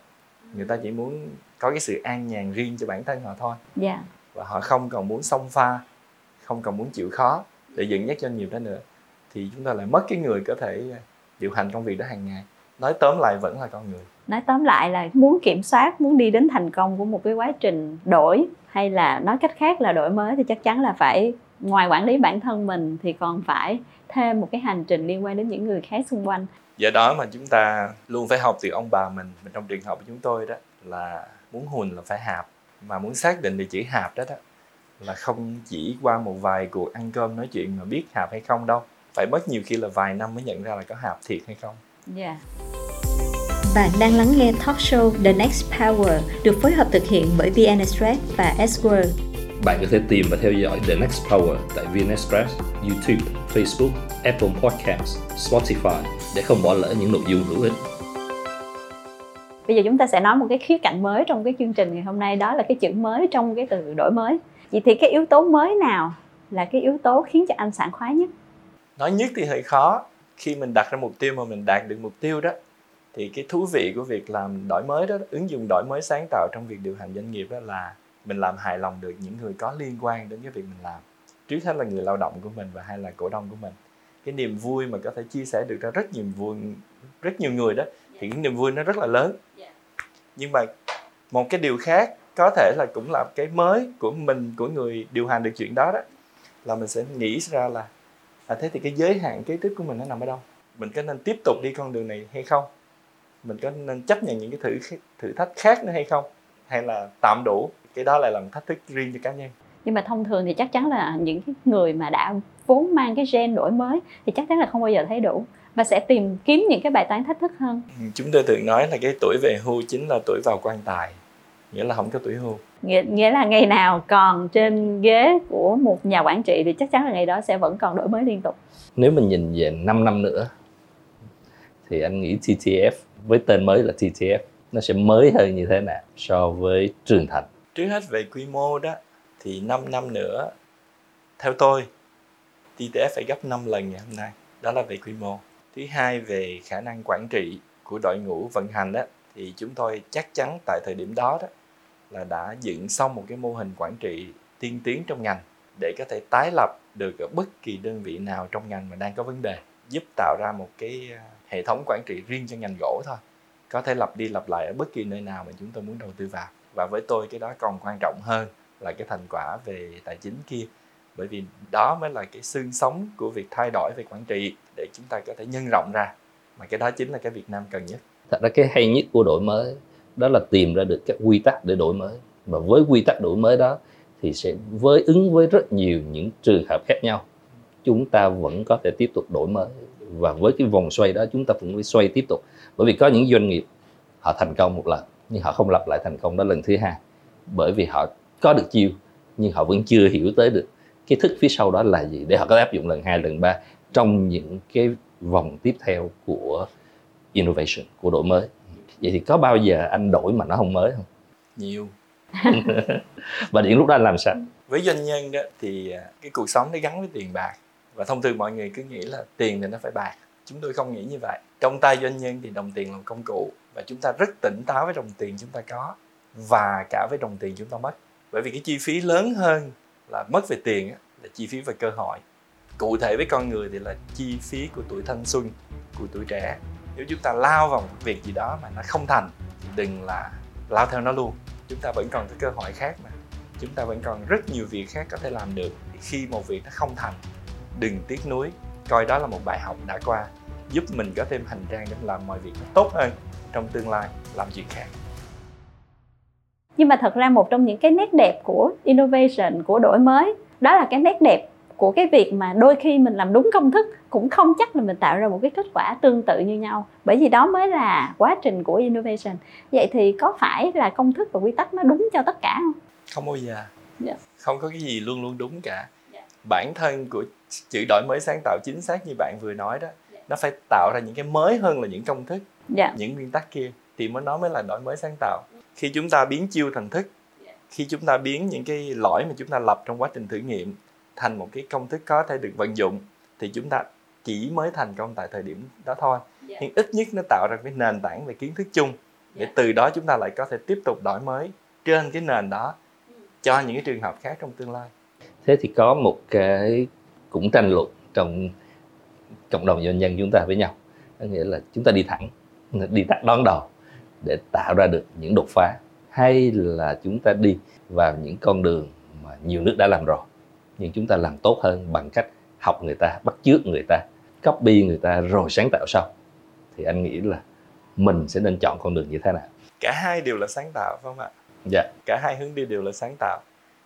người ta chỉ muốn có cái sự an nhàn riêng cho bản thân họ thôi yeah. Dạ. và họ không còn muốn xông pha không còn muốn chịu khó để dẫn dắt doanh nghiệp đó nữa thì chúng ta lại mất cái người có thể điều hành công việc đó hàng ngày. Nói tóm lại vẫn là con người. Nói tóm lại là muốn kiểm soát muốn đi đến thành công của một cái quá trình đổi hay là nói cách khác là đổi mới thì chắc chắn là phải ngoài quản lý bản thân mình thì còn phải thêm một cái hành trình liên quan đến những người khác xung quanh. Do đó mà chúng ta luôn phải học từ ông bà mình. Trong trường hợp của chúng tôi đó là muốn hùn là phải hạp mà muốn xác định địa chỉ hạp đó đó là không chỉ qua một vài cuộc ăn cơm nói chuyện mà biết hạp hay không đâu phải mất nhiều khi là vài năm mới nhận ra là có hạp thiệt hay không yeah. Bạn đang lắng nghe talk show The Next Power được phối hợp thực hiện bởi VN Express và S-World. Bạn có thể tìm và theo dõi The Next Power tại VnExpress, YouTube, Facebook, Apple Podcasts, Spotify để không bỏ lỡ những nội dung hữu ích. Bây giờ chúng ta sẽ nói một cái khía cạnh mới trong cái chương trình ngày hôm nay đó là cái chữ mới trong cái từ đổi mới. Vậy thì cái yếu tố mới nào là cái yếu tố khiến cho anh sảng khoái nhất? Nói nhất thì hơi khó. Khi mình đặt ra mục tiêu mà mình đạt được mục tiêu đó thì cái thú vị của việc làm đổi mới đó ứng dụng đổi mới sáng tạo trong việc điều hành doanh nghiệp đó là mình làm hài lòng được những người có liên quan đến cái việc mình làm trước hết là người lao động của mình và hai là cổ đông của mình cái niềm vui mà có thể chia sẻ được ra rất nhiều vui rất nhiều người đó thì cái niềm vui nó rất là lớn nhưng mà một cái điều khác có thể là cũng là cái mới của mình của người điều hành được chuyện đó đó là mình sẽ nghĩ ra là à thế thì cái giới hạn kế tiếp của mình nó nằm ở đâu? Mình có nên tiếp tục đi con đường này hay không? Mình có nên chấp nhận những cái thử thử thách khác nữa hay không? Hay là tạm đủ? Cái đó lại là một thách thức riêng cho cá nhân. Nhưng mà thông thường thì chắc chắn là những cái người mà đã vốn mang cái gen đổi mới thì chắc chắn là không bao giờ thấy đủ và sẽ tìm kiếm những cái bài toán thách thức hơn. Ừ, chúng tôi thường nói là cái tuổi về hưu chính là tuổi vào quan tài nghĩa là không có tuổi hưu. Nghĩa, nghĩa là ngày nào còn trên ghế của một nhà quản trị thì chắc chắn là ngày đó sẽ vẫn còn đổi mới liên tục. Nếu mình nhìn về 5 năm nữa thì anh nghĩ TTF với tên mới là TTF nó sẽ mới hơn như thế nào so với Trường Thành? Trước hết về quy mô đó thì 5 năm nữa theo tôi TTF phải gấp 5 lần ngày hôm nay. Đó là về quy mô. Thứ hai về khả năng quản trị của đội ngũ vận hành đó thì chúng tôi chắc chắn tại thời điểm đó đó là đã dựng xong một cái mô hình quản trị tiên tiến trong ngành để có thể tái lập được ở bất kỳ đơn vị nào trong ngành mà đang có vấn đề, giúp tạo ra một cái à, hệ thống quản trị riêng cho ngành gỗ thôi. Có thể lặp đi lặp lại ở bất kỳ nơi nào mà chúng tôi muốn đầu tư vào. Và với tôi cái đó còn quan trọng hơn là cái thành quả về tài chính kia, bởi vì đó mới là cái xương sống của việc thay đổi về quản trị để chúng ta có thể nhân rộng ra. Mà cái đó chính là cái Việt Nam cần nhất. Thật ra cái hay nhất của đổi mới đó là tìm ra được các quy tắc để đổi mới. Và với quy tắc đổi mới đó thì sẽ với, ứng với rất nhiều những trường hợp khác nhau. Chúng ta vẫn có thể tiếp tục đổi mới. Và với cái vòng xoay đó, chúng ta cũng phải xoay tiếp tục. Bởi vì có những doanh nghiệp, họ thành công một lần, nhưng họ không lặp lại thành công đó lần thứ hai. Bởi vì họ có được chiêu, nhưng họ vẫn chưa hiểu tới được cái thức phía sau đó là gì, để họ có áp dụng lần hai, lần ba trong những cái vòng tiếp theo của innovation, của đổi mới vậy thì có bao giờ anh đổi mà nó không mới không? Nhiều. Và đến lúc đó anh làm sao? Với doanh nhân đó thì à, cái cuộc sống nó gắn với tiền bạc. Và thông thường mọi người cứ nghĩ là tiền thì nó phải bạc. Chúng tôi không nghĩ như vậy. Trong tay doanh nhân thì đồng tiền là một công cụ. Và chúng ta rất tỉnh táo với đồng tiền chúng ta có. Và cả với đồng tiền chúng ta mất. Bởi vì cái chi phí lớn hơn là mất về tiền là chi phí về cơ hội. Cụ thể với con người thì là chi phí của tuổi thanh xuân của tuổi trẻ nếu chúng ta lao vào một việc gì đó mà nó không thành thì đừng là lao theo nó luôn. Chúng ta vẫn còn cái cơ hội khác mà. Chúng ta vẫn còn rất nhiều việc khác có thể làm được thì khi một việc nó không thành. Đừng tiếc nuối, coi đó là một bài học đã qua, giúp mình có thêm hành trang để làm mọi việc nó tốt hơn trong tương lai, làm chuyện khác. Nhưng mà thật ra một trong những cái nét đẹp của innovation, của đổi mới, đó là cái nét đẹp của cái việc mà đôi khi mình làm đúng công thức cũng không chắc là mình tạo ra một cái kết quả tương tự như nhau bởi vì đó mới là quá trình của innovation vậy thì có phải là công thức và quy tắc nó đúng cho tất cả không không bao giờ yeah. Dạ. không có cái gì luôn luôn đúng cả yeah. Dạ. bản thân của chữ đổi mới sáng tạo chính xác như bạn vừa nói đó yeah. nó phải tạo ra những cái mới hơn là những công thức yeah. những nguyên tắc kia thì mới nói mới là đổi mới sáng tạo khi chúng ta biến chiêu thành thức khi chúng ta biến những cái lõi mà chúng ta lập trong quá trình thử nghiệm thành một cái công thức có thể được vận dụng thì chúng ta chỉ mới thành công tại thời điểm đó thôi yeah. nhưng ít nhất nó tạo ra cái nền tảng về kiến thức chung để yeah. từ đó chúng ta lại có thể tiếp tục đổi mới trên cái nền đó ừ. cho những cái trường hợp khác trong tương lai thế thì có một cái cũng tranh luận trong cộng đồng doanh nhân chúng ta với nhau có nghĩa là chúng ta đi thẳng đi thẳng đón đầu để tạo ra được những đột phá hay là chúng ta đi vào những con đường mà nhiều nước đã làm rồi nhưng chúng ta làm tốt hơn bằng cách học người ta bắt chước người ta copy người ta rồi sáng tạo sau. Thì anh nghĩ là mình sẽ nên chọn con đường như thế nào? Cả hai đều là sáng tạo phải không ạ? Dạ. Cả hai hướng đi đều là sáng tạo.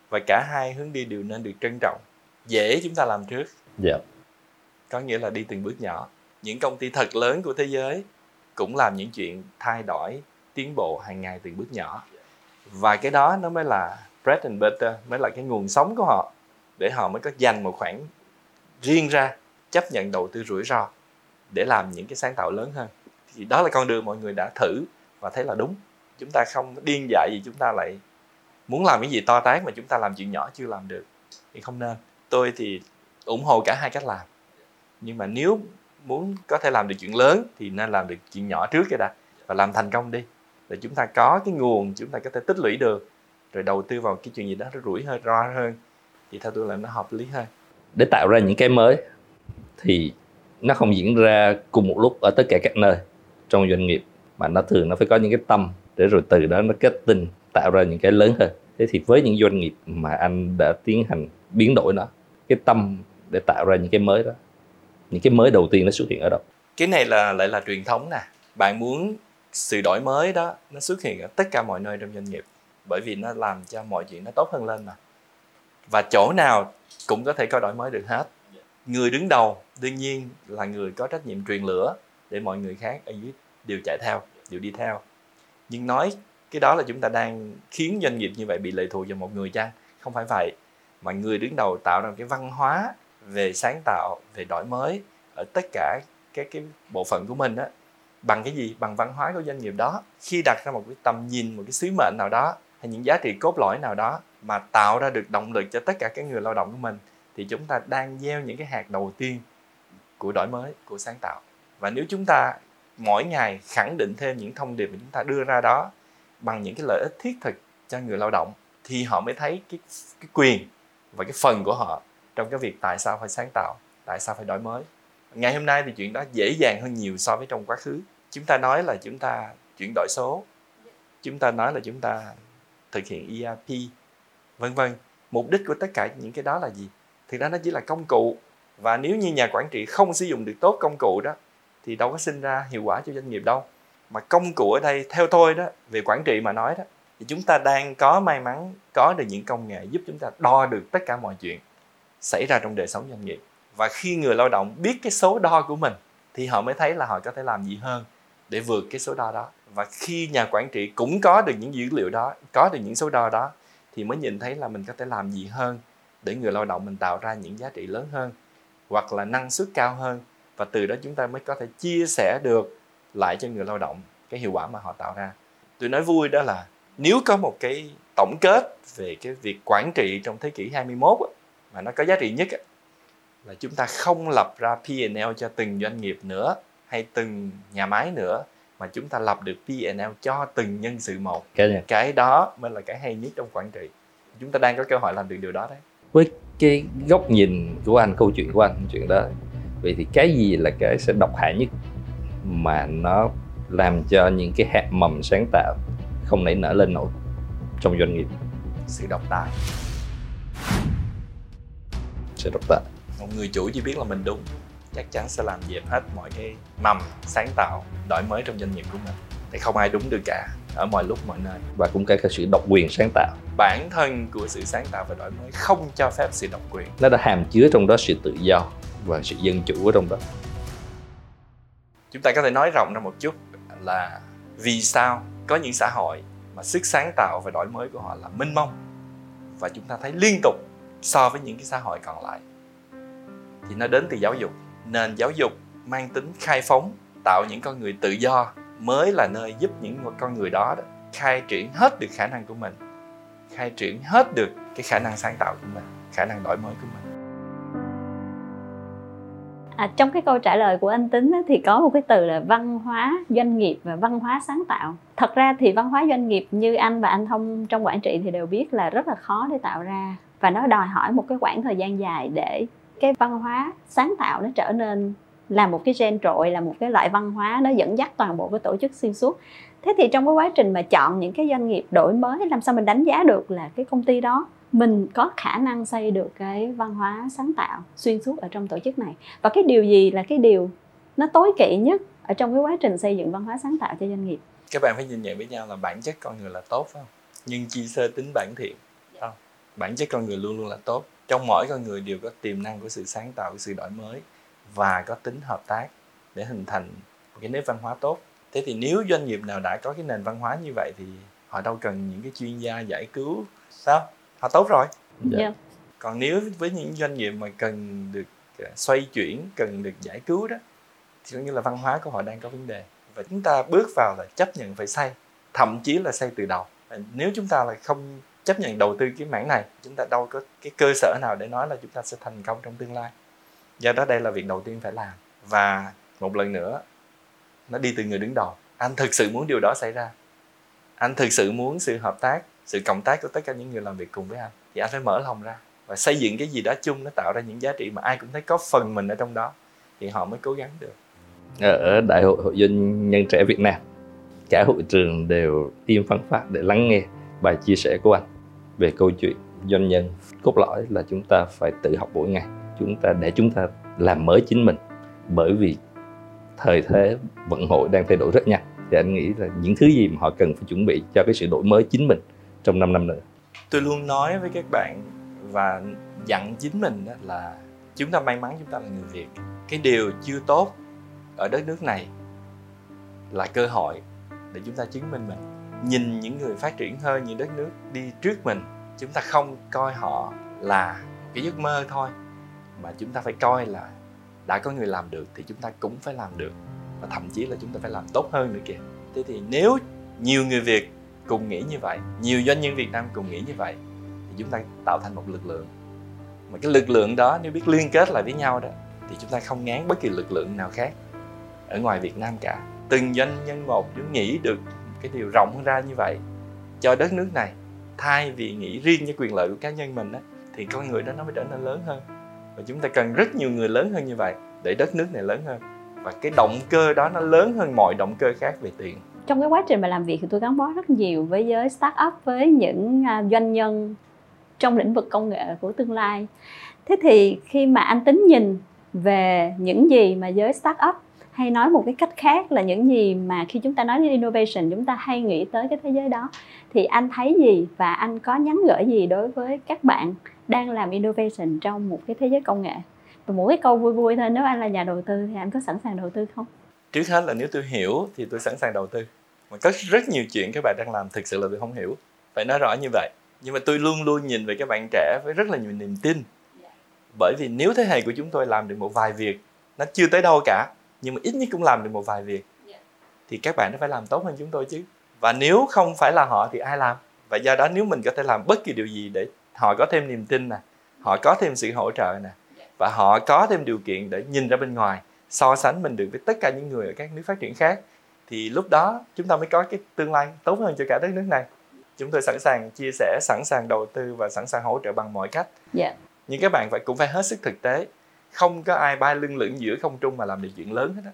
Và cả hai hướng đi đều nên được trân trọng. Dễ chúng ta làm trước. Dạ. Có nghĩa là đi từng bước nhỏ. Những công ty thật lớn của thế giới cũng làm những chuyện thay đổi tiến bộ hàng ngày từng bước nhỏ. Và cái đó nó mới là bread and butter mới là cái nguồn sống của họ để họ mới có dành một khoản riêng ra, chấp nhận đầu tư rủi ro để làm những cái sáng tạo lớn hơn. Thì đó là con đường mọi người đã thử và thấy là đúng. Chúng ta không điên dại gì, chúng ta lại muốn làm cái gì to tát mà chúng ta làm chuyện nhỏ chưa làm được. Thì không nên. Tôi thì ủng hộ cả hai cách làm. Nhưng mà nếu muốn có thể làm được chuyện lớn thì nên làm được chuyện nhỏ trước cái đã và làm thành công đi. Để chúng ta có cái nguồn, chúng ta có thể tích lũy được, rồi đầu tư vào cái chuyện gì đó rủi hơi, ro hơn thì theo tôi là nó hợp lý hơn. Để tạo ra những cái mới thì nó không diễn ra cùng một lúc ở tất cả các nơi trong doanh nghiệp mà nó thường nó phải có những cái tâm để rồi từ đó nó kết tinh tạo ra những cái lớn hơn. Thế thì với những doanh nghiệp mà anh đã tiến hành biến đổi nó cái tâm để tạo ra những cái mới đó những cái mới đầu tiên nó xuất hiện ở đâu? Cái này là lại là truyền thống nè. Bạn muốn sự đổi mới đó nó xuất hiện ở tất cả mọi nơi trong doanh nghiệp bởi vì nó làm cho mọi chuyện nó tốt hơn lên mà và chỗ nào cũng có thể có đổi mới được hết. Người đứng đầu đương nhiên là người có trách nhiệm truyền lửa để mọi người khác ở dưới đều chạy theo, đều đi theo. Nhưng nói cái đó là chúng ta đang khiến doanh nghiệp như vậy bị lệ thuộc vào một người chăng? Không phải vậy, mà người đứng đầu tạo ra cái văn hóa về sáng tạo, về đổi mới ở tất cả các cái bộ phận của mình á, bằng cái gì? Bằng văn hóa của doanh nghiệp đó. Khi đặt ra một cái tầm nhìn, một cái sứ mệnh nào đó, hay những giá trị cốt lõi nào đó mà tạo ra được động lực cho tất cả các người lao động của mình, thì chúng ta đang gieo những cái hạt đầu tiên của đổi mới, của sáng tạo. Và nếu chúng ta mỗi ngày khẳng định thêm những thông điệp mà chúng ta đưa ra đó bằng những cái lợi ích thiết thực cho người lao động, thì họ mới thấy cái cái quyền và cái phần của họ trong cái việc tại sao phải sáng tạo, tại sao phải đổi mới. Ngày hôm nay thì chuyện đó dễ dàng hơn nhiều so với trong quá khứ. Chúng ta nói là chúng ta chuyển đổi số, chúng ta nói là chúng ta thực hiện ERP vân vân, mục đích của tất cả những cái đó là gì? Thì đó nó chỉ là công cụ. Và nếu như nhà quản trị không sử dụng được tốt công cụ đó, thì đâu có sinh ra hiệu quả cho doanh nghiệp đâu. Mà công cụ ở đây, theo tôi đó, về quản trị mà nói đó, thì chúng ta đang có may mắn, có được những công nghệ giúp chúng ta đo được tất cả mọi chuyện xảy ra trong đời sống doanh nghiệp. Và khi người lao động biết cái số đo của mình, thì họ mới thấy là họ có thể làm gì hơn để vượt cái số đo đó. Và khi nhà quản trị cũng có được những dữ liệu đó, có được những số đo đó thì mới nhìn thấy là mình có thể làm gì hơn để người lao động mình tạo ra những giá trị lớn hơn hoặc là năng suất cao hơn. Và từ đó chúng ta mới có thể chia sẻ được lại cho người lao động cái hiệu quả mà họ tạo ra. Tôi nói vui đó là nếu có một cái tổng kết về cái việc quản trị trong thế kỷ 21 mà nó có giá trị nhất là chúng ta không lập ra P&L cho từng doanh nghiệp nữa hay từng nhà máy nữa mà chúng ta lập được P&L cho từng nhân sự một. Cái cái đó mới là cái hay nhất trong quản trị. Chúng ta đang có cơ hội làm được điều đó đấy. Với cái góc nhìn của anh câu chuyện của anh chuyện đó vậy thì cái gì là cái sẽ độc hại nhất mà nó làm cho những cái hạt mầm sáng tạo không nảy nở lên nổi trong doanh nghiệp? Sự độc tài. Sẽ độc tài. Một người chủ chỉ biết là mình đúng chắc chắn sẽ làm dẹp hết mọi cái mầm sáng tạo đổi mới trong doanh nghiệp của mình. Thì không ai đúng được cả ở mọi lúc mọi nơi. Và cũng cả cái sự độc quyền sáng tạo. Bản thân của sự sáng tạo và đổi mới không cho phép sự độc quyền. Nó đã hàm chứa trong đó sự tự do và sự dân chủ ở trong đó. Chúng ta có thể nói rộng ra một chút là vì sao có những xã hội mà sức sáng tạo và đổi mới của họ là minh mông và chúng ta thấy liên tục so với những cái xã hội còn lại. Thì nó đến từ giáo dục nền giáo dục mang tính khai phóng tạo những con người tự do mới là nơi giúp những con người đó, đó khai triển hết được khả năng của mình khai triển hết được cái khả năng sáng tạo của mình khả năng đổi mới của mình. À, trong cái câu trả lời của anh tính thì có một cái từ là văn hóa doanh nghiệp và văn hóa sáng tạo. Thật ra thì văn hóa doanh nghiệp như anh và anh thông trong quản trị thì đều biết là rất là khó để tạo ra và nó đòi hỏi một cái khoảng thời gian dài để cái văn hóa sáng tạo nó trở nên là một cái gen trội, là một cái loại văn hóa nó dẫn dắt toàn bộ cái tổ chức xuyên suốt. Thế thì trong cái quá trình mà chọn những cái doanh nghiệp đổi mới, làm sao mình đánh giá được là cái công ty đó mình có khả năng xây được cái văn hóa sáng tạo xuyên suốt ở trong tổ chức này? Và cái điều gì là cái điều nó tối kỵ nhất ở trong cái quá trình xây dựng văn hóa sáng tạo cho doanh nghiệp? Các bạn phải nhìn nhận với nhau là bản chất con người là tốt phải không? Nhưng chi sơ tính bản thiện không? Bản chất con người luôn luôn là tốt trong mỗi con người đều có tiềm năng của sự sáng tạo của sự đổi mới và có tính hợp tác để hình thành một cái nếp văn hóa tốt. Thế thì nếu doanh nghiệp nào đã có cái nền văn hóa như vậy thì họ đâu cần những cái chuyên gia giải cứu. Sao? Họ tốt rồi. Dạ. Dạ. còn nếu với những doanh nghiệp mà cần được ờ, xoay chuyển cần được giải cứu đó thì có nghĩa là văn hóa của họ đang có vấn đề. Và chúng ta bước vào là chấp nhận phải xây thậm chí là xây từ đầu. Và nếu chúng ta là không chấp nhận đầu tư cái mảng này, chúng ta đâu có cái cơ sở nào để nói là chúng ta sẽ thành công trong tương lai. Do đó đây là việc đầu tiên phải làm. Và một lần nữa, nó đi từ người đứng đầu. Anh thực sự muốn điều đó xảy ra. Anh thực sự muốn sự hợp tác, sự cộng tác của tất cả những người làm việc cùng với anh. Thì anh phải mở lòng ra và xây dựng cái gì đó chung, nó tạo ra những giá trị mà ai cũng thấy có phần mình ở trong đó, thì họ mới cố gắng được. Ở đại hội hội doanh nhân trẻ Việt Nam, cả hội trường đều im phăng phát để lắng nghe bài chia sẻ của anh về câu chuyện doanh nhân, cốt lõi là chúng ta phải tự học mỗi ngày. Chúng ta, để chúng ta làm mới chính mình. Bởi vì thời thế vận hội đang thay đổi rất nhanh. Thì anh nghĩ là những thứ gì mà họ cần phải chuẩn bị cho cái sự đổi mới chính mình trong 5 năm nữa. Tôi luôn nói với các bạn và dặn chính mình đó là chúng ta may mắn chúng ta là người việt. Cái điều chưa tốt ở đất nước này là cơ hội để chúng ta chứng minh mình nhìn những người phát triển hơn, những đất nước đi trước mình, chúng ta không coi họ là cái giấc mơ thôi, mà chúng ta phải coi là đã có người làm được thì chúng ta cũng phải làm được, và thậm chí là chúng ta phải làm tốt hơn nữa kìa. Thế thì nếu nhiều người việt cùng nghĩ như vậy, nhiều doanh nhân việt nam cùng nghĩ như vậy, thì chúng ta tạo thành một lực lượng. Mà cái lực lượng đó nếu biết liên kết lại với nhau đó, thì chúng ta không ngán bất kỳ lực lượng nào khác ở ngoài Việt Nam cả. Từng doanh nhân một, nếu nghĩ được cái điều rộng hơn ra như vậy cho đất nước này thay vì nghĩ riêng cho quyền lợi của cá nhân mình á, thì con người đó nó mới trở nên lớn hơn. Và chúng ta cần rất nhiều người lớn hơn như vậy để đất nước này lớn hơn. Và cái động cơ đó nó lớn hơn mọi động cơ khác về tiền. Trong cái quá trình mà làm việc thì tôi gắn bó rất nhiều với giới start up với những à, doanh nhân trong lĩnh vực công nghệ của tương lai. Thế thì khi mà anh tính nhìn về những gì mà giới start up hay nói một cái cách khác là những gì mà khi chúng ta nói đến innovation chúng ta hay nghĩ tới cái thế giới đó. Thì anh thấy gì và anh có nhắn gửi gì đối với các bạn đang làm innovation trong một cái thế giới công nghệ? Và một cái câu vui vui thôi nếu anh là nhà đầu tư thì anh có sẵn sàng đầu tư không? Trước hết là nếu tôi hiểu thì tôi sẵn sàng đầu tư. Mà có rất nhiều chuyện các bạn đang làm thực sự là tôi không hiểu. Phải nói rõ như vậy. Nhưng mà tôi luôn luôn nhìn về các bạn trẻ với rất là nhiều niềm tin. Bởi vì nếu thế hệ của chúng tôi làm được một vài việc nó chưa tới đâu cả nhưng mà ít nhất cũng làm được một vài việc. Thì các bạn nó phải làm tốt hơn chúng tôi chứ. Và nếu không phải là họ thì ai làm? Và do đó nếu mình có thể làm bất kỳ điều gì để họ có thêm niềm tin nè họ có thêm sự hỗ trợ nè và họ có thêm điều kiện để nhìn ra bên ngoài so sánh mình được với tất cả những người ở các nước phát triển khác thì lúc đó chúng ta mới có cái tương lai tốt hơn cho cả đất nước này. Chúng tôi sẵn sàng chia sẻ sẵn sàng đầu tư và sẵn sàng hỗ trợ bằng mọi cách. Dạ. Nhưng các bạn phải cũng phải hết sức thực tế không có ai bay lưng lửng giữa không trung mà làm được chuyện lớn hết á.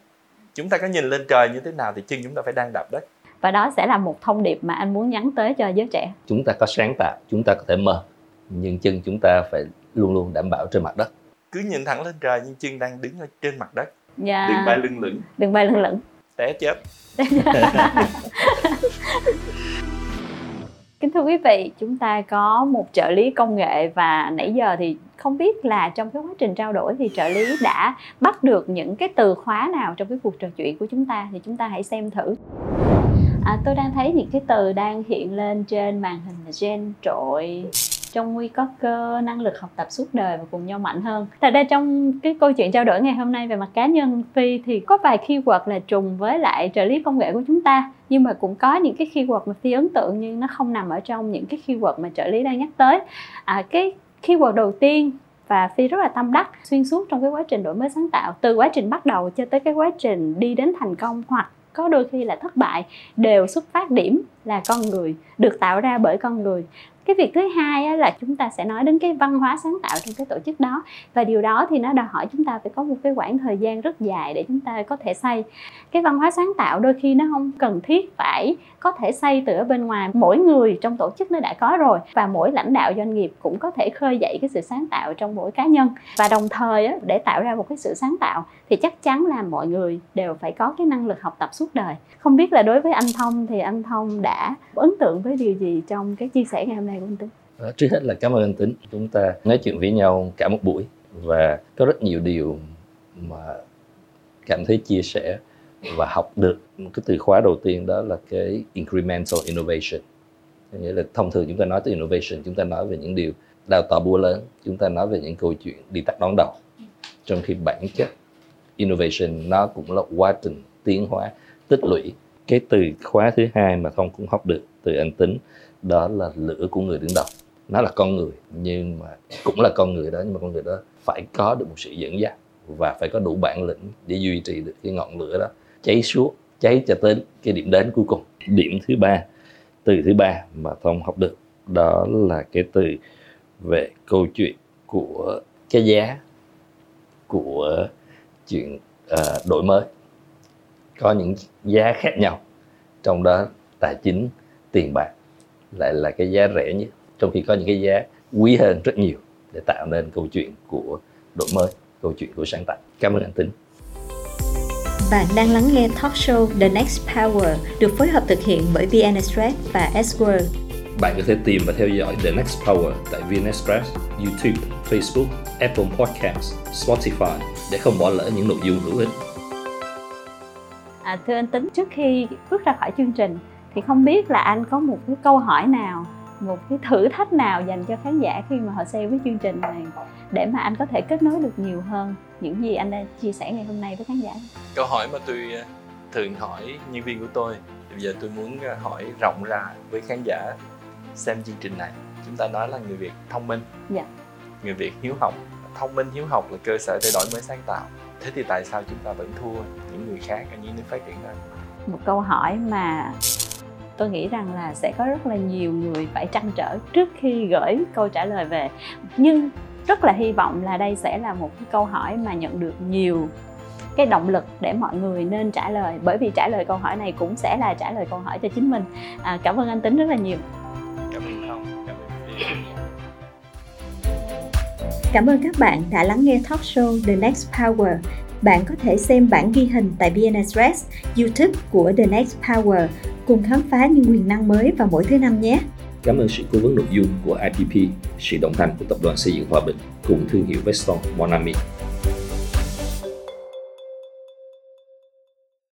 Chúng ta có nhìn lên trời như thế nào thì chân chúng ta phải đang đạp đất và đó sẽ là một thông điệp mà anh muốn nhắn tới cho giới trẻ. Chúng ta có sáng tạo chúng ta có thể mơ nhưng chân chúng ta phải luôn luôn đảm bảo trên mặt đất. Cứ nhìn thẳng lên trời nhưng chân đang đứng ở trên mặt đất. Dạ. Đừng bay lưng lửng. Đừng bay lưng lửng. Té chết Kính thưa quý vị, chúng ta có một trợ lý công nghệ và nãy giờ thì không biết là trong cái quá trình trao đổi thì trợ lý đã bắt được những cái từ khóa nào trong cái cuộc trò chuyện của chúng ta? Thì chúng ta hãy xem thử. À, tôi đang thấy những cái từ đang hiện lên trên màn hình là gen trội trong nguy có cơ năng lực học tập suốt đời và cùng nhau mạnh hơn. Thật ra trong cái câu chuyện trao đổi ngày hôm nay về mặt cá nhân phi thì có vài keyword là trùng với lại trợ lý công nghệ của chúng ta. Nhưng mà cũng có những cái keyword mà phi ấn tượng nhưng nó không nằm ở trong những cái keyword mà trợ lý đang nhắc tới. À, cái keyword đầu tiên và phi rất là tâm đắc, xuyên suốt trong cái quá trình đổi mới sáng tạo, từ quá trình bắt đầu cho tới cái quá trình đi đến thành công hoặc có đôi khi là thất bại, đều xuất phát điểm là con người, được tạo ra bởi con người cái việc thứ hai là chúng ta sẽ nói đến cái văn hóa sáng tạo trong cái tổ chức đó. Và điều đó thì nó đòi hỏi chúng ta phải có một cái khoảng thời gian rất dài để chúng ta có thể xây. Cái văn hóa sáng tạo đôi khi nó không cần thiết phải có thể xây từ ở bên ngoài. Mỗi người trong tổ chức nó đã có rồi và mỗi lãnh đạo doanh nghiệp cũng có thể khơi dậy cái sự sáng tạo trong mỗi cá nhân. Và đồng thời để tạo ra một cái sự sáng tạo thì chắc chắn là mọi người đều phải có cái năng lực học tập suốt đời. Không biết là đối với anh thông thì anh thông đã ấn tượng với điều gì trong cái chia sẻ ngày hôm nay? Của anh tính trước hết là cảm ơn anh Tính chúng ta nói chuyện với nhau cả một buổi và có rất nhiều điều mà cảm thấy chia sẻ và học được. Một cái từ khóa đầu tiên đó là cái incremental innovation. Nghĩa là thông thường chúng ta nói tới innovation, chúng ta nói về những điều đào tạo búa lớn, chúng ta nói về những câu chuyện đi tắt đón đầu. Trong khi bản chất innovation nó cũng là quá trình tiến hóa, tích lũy. Cái từ khóa thứ hai mà thông cũng học được từ anh tính đó là lửa của người đứng đầu. Nó là con người nhưng mà cũng là con người đó nhưng mà con người đó phải có được một sự dẫn dắt và phải có đủ bản lĩnh để duy trì được cái ngọn lửa đó cháy suốt cháy cho tới cái điểm đến cuối cùng. Điểm thứ ba từ thứ ba mà thông học được đó là cái từ về câu chuyện của cái giá của chuyện uh, đổi mới. Có những giá khác nhau trong đó tài chính tiền bạc lại là cái giá rẻ nhất trong khi có những cái giá quý hơn rất nhiều để tạo nên câu chuyện của đổi mới câu chuyện của sáng tạo cảm ơn anh tính bạn đang lắng nghe talk show The Next Power được phối hợp thực hiện bởi VN Express và S-World. Bạn có thể tìm và theo dõi The Next Power tại VN Express, YouTube, Facebook, Apple Podcasts, Spotify để không bỏ lỡ những nội dung hữu ích. À, thưa anh Tính, trước khi bước ra khỏi chương trình thì không biết là anh có một cái câu hỏi nào một cái thử thách nào dành cho khán giả khi mà họ xem cái chương trình này để mà anh có thể kết nối được nhiều hơn những gì anh đã chia sẻ ngày hôm nay với khán giả? Câu hỏi mà tôi ờ, thường hỏi nhân viên của tôi. Bây giờ tôi muốn ờ, hỏi rộng ra với khán giả xem chương trình này. Chúng ta nói là người việt thông minh. Dạ. người việt hiếu học. Thông minh hiếu học là cơ sở để đổi mới sáng tạo. Thế thì tại sao chúng ta vẫn thua những người khác ở những nước phát triển hơn một câu hỏi mà tôi nghĩ rằng là sẽ có rất là nhiều người phải trăn trở trước khi gửi câu trả lời về. Nhưng rất là hy vọng là đây sẽ là một cái câu hỏi mà nhận được nhiều cái động lực để mọi người nên trả lời. Bởi vì trả lời câu hỏi này cũng sẽ là trả lời câu hỏi cho chính mình. À, cảm ơn anh tính rất là nhiều. Cảm ơn không cảm ơn Cảm ơn các bạn đã lắng nghe talk show The Next Power. Bạn có thể xem bản ghi hình tại VN Express, YouTube của The Next Power cùng khám phá những quyền năng mới vào mỗi thứ năm nhé. Cảm ơn sự cố vấn nội dung của IPP, sự đồng hành của Tập đoàn Xây dựng Hòa Bình cùng thương hiệu Veston Monami.